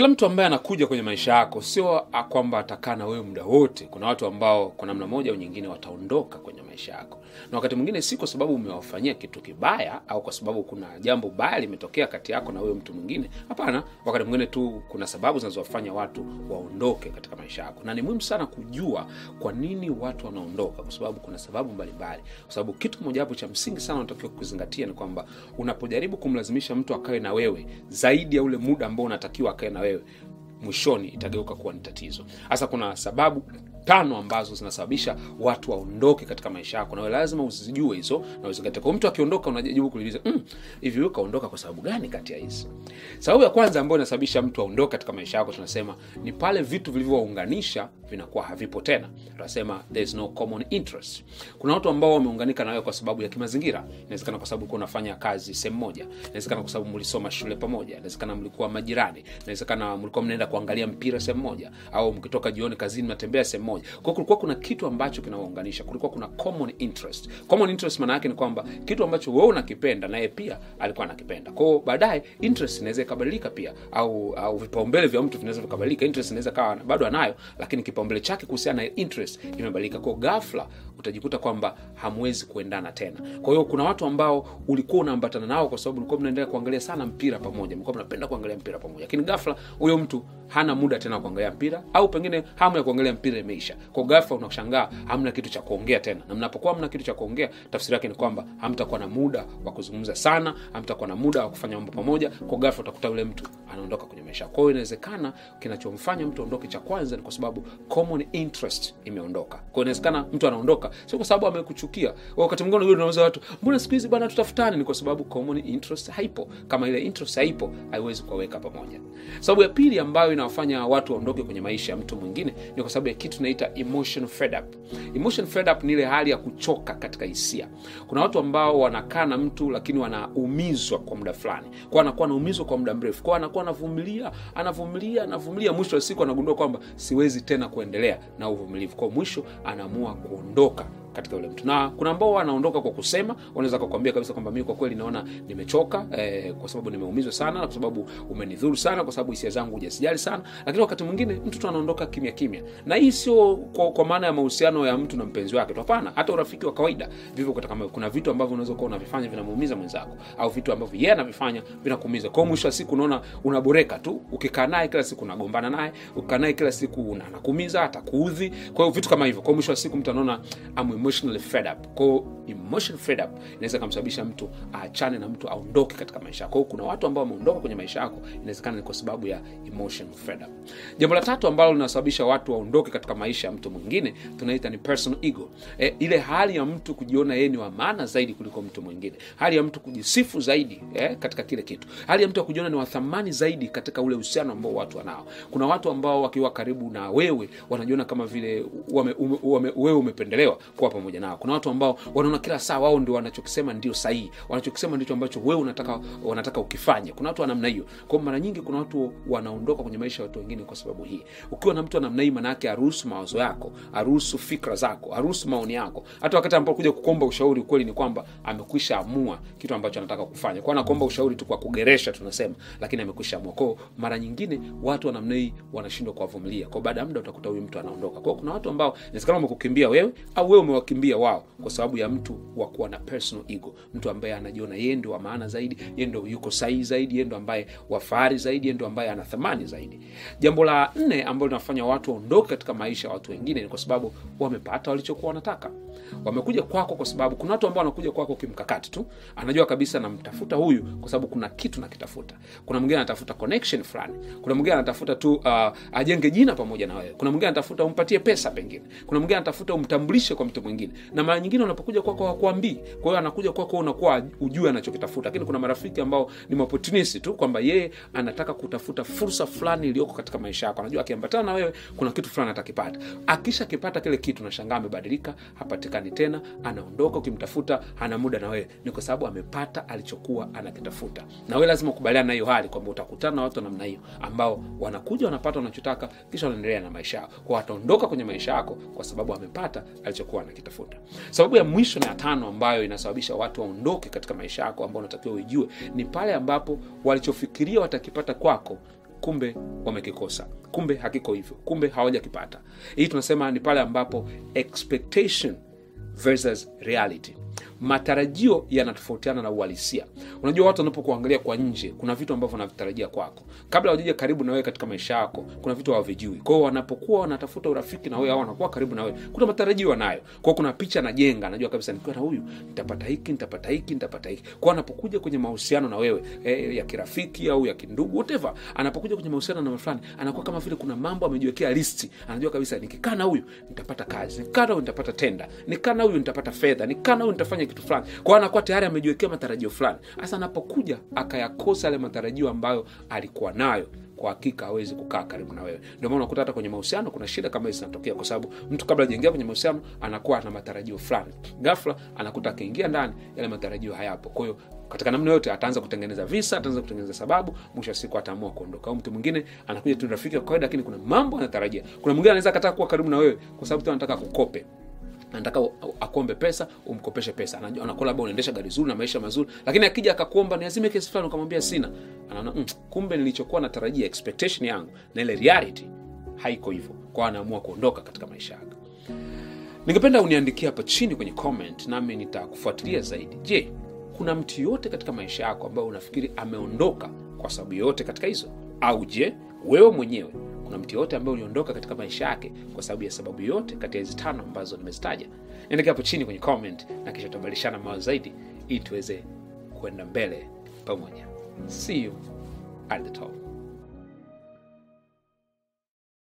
kila mtu ambaye anakuja kwenye maisha yako sio kwamba atakaa na wewe muda wote. Kuna watu ambao kwa namna moja au nyingine wataondoka kwenye maisha yako. Na wakati mwingine si kwa sababu umewafanyia kitu kibaya au kwa sababu kuna jambo baya limetokea kati yako na huyo mtu mwingine. Hapana wakati mwingine tu kuna sababu zinazowafanya watu waondoke katika maisha yako. Na ni muhimu sana kujua kwa nini watu wanaondoka kwa sababu kuna sababu mbalimbali. Kwa sababu kitu mojawapo cha msingi sana unatakiwa kuzingatia ni kwamba unapojaribu kumlazimisha mtu akawe na wewe zaidi ya ule muda ambao unatakiwa akae na wewe mwishoni itageuka kuwa ni tatizo. Hasa kuna sababu tano ambazo zinasababisha watu waondoke katika maisha yako. Nawe lazima uzijue hizo na uzingatie. Mtu akiondoka unajaribu kuuliza mm, hivi huyu kaondoka kwa sababu gani kati ya hizi sababu ya kwanza ambayo inasababisha mtu aondoke katika maisha yako tunasema ni pale vitu vilivyowaunganisha vinakuwa havipo tena. Tunasema there is no common interest. Kuna watu ambao wameunganika na wewe kwa sababu ya kimazingira. Inawezekana kwa sababu unafanya kazi sehemu moja. Inawezekana kwa sababu mlisoma shule pamoja. Inawezekana mlikuwa majirani. Inawezekana mlikuwa mnaenda kuangalia mpira sehemu moja. Au mkitoka jioni kazini mnatembea sehemu moja. Kwao kulikuwa kuna kitu ambacho kinawaunganisha. Kulikuwa kuna common interest. Common interest maana yake ni kwamba kitu ambacho wewe unakipenda naye pia alikuwa anakipenda. Kwao baadaye interest inaweza ikabadilika pia. Au au vipaumbele vya mtu vinaweza vikabadilika. Interest inaweza kawa bado anayo lakini kipaumbele chake kuhusiana na interest imebadilika. Kwao ghafla utajikuta kwamba hamwezi kuendana tena. Kwa hiyo kuna watu ambao ulikuwa unaambatana nao kwa sababu ulikuwa mnaendelea kuangalia sana mpira pamoja. Mlikuwa mnapenda kuangalia mpira pamoja. Lakini ghafla huyo mtu hana muda tena wa kuangalia mpira au pengine hamu ya kuangalia mpira imeisha. Kwa ghafla unashangaa hamna kitu cha kuongea tena. Na mnapokuwa hamna kitu cha kuongea tafsiri yake ni kwamba hamtakuwa na muda wa kuzungumza sana hamtakuwa na muda wa kufanya mambo pamoja. Kwa ghafla utakuta yule mtu anaondoka kwenye maisha kwa hiyo inawezekana kinachomfanya mtu aondoke cha kwanza ni kwa sababu common interest imeondoka. Kwa inawezekana mtu anaondoka sio kwa sababu amekuchukia. Wakati mwingine unajua unaweza watu mbona siku hizi bana tutafutani? Ni kwa sababu common interest haipo. Kama ile interest haipo haiwezi kuwaweka pamoja. Sababu ya pili ambayo inawafanya watu waondoke kwenye maisha ya mtu mwingine ni kwa sababu ya kitu inaita emotion fed up. Emotion fed up ni ile hali ya kuchoka katika hisia. Kuna watu ambao wanakaa na mtu lakini wanaumizwa kwa muda fulani. Kwa anakuwa anaumizwa kwa muda mrefu. Kwa anakuwa anavumilia anavumilia anavumilia. Mwisho wa siku anagundua kwamba siwezi tena kuendelea na uvumilivu. Kwa mwisho anaamua kuondoka katika yule mtu. Na kuna ambao wanaondoka kwa kusema wanaweza kukwambia kabisa kwamba mimi kwa kweli naona nimechoka eh, kwa sababu nimeumizwa sana na kwa sababu umenidhuru sana kwa sababu hisia zangu hujasijali sana. Lakini wakati mwingine mtu tu anaondoka kimya kimya. Na hii sio kwa, kwa maana ya mahusiano ya mtu na mpenzi wake. Tu hapana hata urafiki wa kawaida vivyo kama kuna vitu ambavyo unaweza kuwa unavifanya vinamuumiza mwenzako au vitu ambavyo yeye anavifanya vinakuumiza. Kwao mwisho wa siku unaona unaboreka tu ukikaa naye kila siku unagombana naye ukikaa naye kila siku anakuumiza atakuudhi. Kwa hiyo vitu kama hivyo. Kwa mwisho wa siku mtu anaona I'm emotionally fed up. Kwao emotion fed up inaweza kumsababisha mtu aachane na mtu aondoke katika maisha yako. Kwa kuna watu ambao wameondoka kwenye maisha yako inawezekana ni kwa sababu ya emotion fed up. Jambo la tatu ambalo linasababisha watu waondoke katika maisha ya mtu mwingine tunaita ni personal ego. E, ile hali ya mtu kujiona yeye ni wa maana zaidi kuliko mtu mwingine. Hali ya mtu kujisifu zaidi eh, katika kile kitu. Hali ya mtu kujiona ni wa thamani zaidi katika ule uhusiano ambao watu wanao. Kuna watu ambao wakiwa karibu na wewe wanajiona kama vile wame, ume, wewe umependelewa kuwa pamoja nao. Kuna watu ambao wanaona kila saa wao ndio wanachokisema ndio sahihi. Wanachokisema ndicho ambacho wewe unataka wanataka ukifanye. Kuna watu wa namna hiyo. Kwa mara nyingi kuna watu wanaondoka kwenye maisha ya watu wengine kwa sababu hii. Ukiwa na mtu wa namna hii maanaake aruhusu mawazo yako aruhusu fikra zako aruhusu maoni yako. Hata wakati ambao kuja kukomba ushauri ukweli ni kwamba amekwisha amua kitu ambacho anataka kufanya. Kwao anakuomba ushauri tu kwa kugeresha tunasema lakini amekwisha amua. Kwao mara nyingine watu wa namna hii wanashindwa kuwavumilia. Kwao baada ya muda utakuta huyu mtu anaondoka. Kwao kuna watu ambao inawezekana wamekukimbia wewe au wewe umewakimbia wao kwa sababu ya mtu wa kuwa na personal ego. Mtu ambaye anajiona yeye ndio wa maana zaidi yeye ndio yuko sahihi zaidi yeye ndio ambaye wafahari zaidi yeye ndio ambaye ana thamani zaidi. Jambo la nne ambalo linafanya watu waondoke katika maisha ya watu wengine ni kwa sababu wamepata walichokuwa wanataka wamekuja kwako kwa sababu kuna watu ambao wanakuja kwako kimkakati tu anajua kabisa namtafuta huyu kwa sababu kuna kitu nakitafuta. Kuna mwingine anatafuta connection fulani. Kuna mwingine anatafuta tu uh, ajenge jina pamoja na wewe. Kuna mwingine anatafuta umpatie pesa pengine. Kuna mwingine anatafuta umtambulishe kwa mtu mwingine. Na mara nyingine unapokuja kwako hakuambii kwa hiyo anakuja kwako unakuwa ujue anachokitafuta. Lakini kuna marafiki ambao ni opportunist tu kwamba yeye anataka kutafuta fursa fulani iliyoko katika maisha yako. Anajua akiambatana na wewe kuna kitu fulani atakipata. Akishakipata kile kitu nashangaa amebadilika hapatikani tena anaondoka ukimtafuta hana muda na wewe. Ni kwa sababu amepata alichokuwa anakitafuta. Na wewe lazima ukubaliana na hiyo hali kwamba utakutana na watu wa namna hiyo ambao wanakuja wanapata wanachotaka kisha wanaendelea na maisha yao. Kwa wataondoka kwenye maisha yako kwa sababu amepata alichokuwa anakitafuta. Sababu ya mwisho na ya tano ambayo inasababisha watu waondoke katika maisha yako ambao unatakiwa uijue ni pale ambapo walichofikiria watakipata kwako kumbe wamekikosa. Kumbe hakiko hivyo. Kumbe hawajakipata. Hii tunasema ni pale ambapo expectation versus reality matarajio yanatofautiana na uhalisia. Unajua watu wanapokuangalia kwa nje kuna vitu ambavyo wanavitarajia kwako. Kabla wajaja karibu na katika maisha yako kuna vitu hawavijui. Kwao wanapokuwa wanatafuta urafiki na wewe au wanakuwa karibu na wewe kuna matarajio wanayo. Kwao kuna picha anajenga anajua kabisa nikiwa na huyu nitapata hiki nitapata hiki nitapata hiki. Kwao anapokuja kwenye mahusiano na wewe eh, ya kirafiki au ya kindugu whatever anapokuja kwenye mahusiano na fulani anakuwa kama vile kuna mambo amejiwekea listi. Anajua kabisa nikikaa na huyu nitapata kazi. Nikikaa na huyu nitapata tenda. Nikikaa na huyu nitapata fedha. Nikikaa na huyu nitafanya kitu fulani. Kwao anakuwa tayari amejiwekea matarajio fulani. Hasa anapokuja akayakosa yale matarajio ambayo alikuwa nayo kwa hakika hawezi kukaa karibu na wewe. Ndio maana unakuta hata kwenye mahusiano kuna shida kama hizi zinatokea kwa sababu mtu kabla ajaingia kwenye mahusiano anakuwa na matarajio fulani. Ghafla anakuta akiingia ndani yale matarajio hayapo. Kwa katika namna yote ataanza kutengeneza visa ataanza kutengeneza sababu mwisho wa siku ataamua kuondoka. Au mtu mwingine anakuja tu rafiki wa kawaida lakini kuna mambo anatarajia. Kuna mwingine anaweza kataa kuwa karibu na wewe kwa sababu tu anataka kukope anataka akuombe pesa umkopeshe pesa. Anajua anakuwa labda unaendesha gari zuri na maisha mazuri lakini akija akakuomba niazime kiasi fulani ukamwambia sina. Anaona mm, kumbe nilichokuwa natarajia expectation yangu na ile reality haiko hivyo. Kwao anaamua kuondoka katika maisha yake. Ningependa uniandikia hapa chini kwenye comment nami nitakufuatilia zaidi. Je kuna mtu yoyote katika maisha yako ambayo unafikiri ameondoka kwa sababu yoyote katika hizo? Au je wewe mwenyewe kuna mtu yoyote ambaye uliondoka katika maisha yake kwa sababu ya sababu yote kati ya hizi tano ambazo nimezitaja. Niandike hapo chini kwenye comment na kisha tutabadilishana mawazo zaidi ili tuweze kwenda mbele pamoja. See you at the top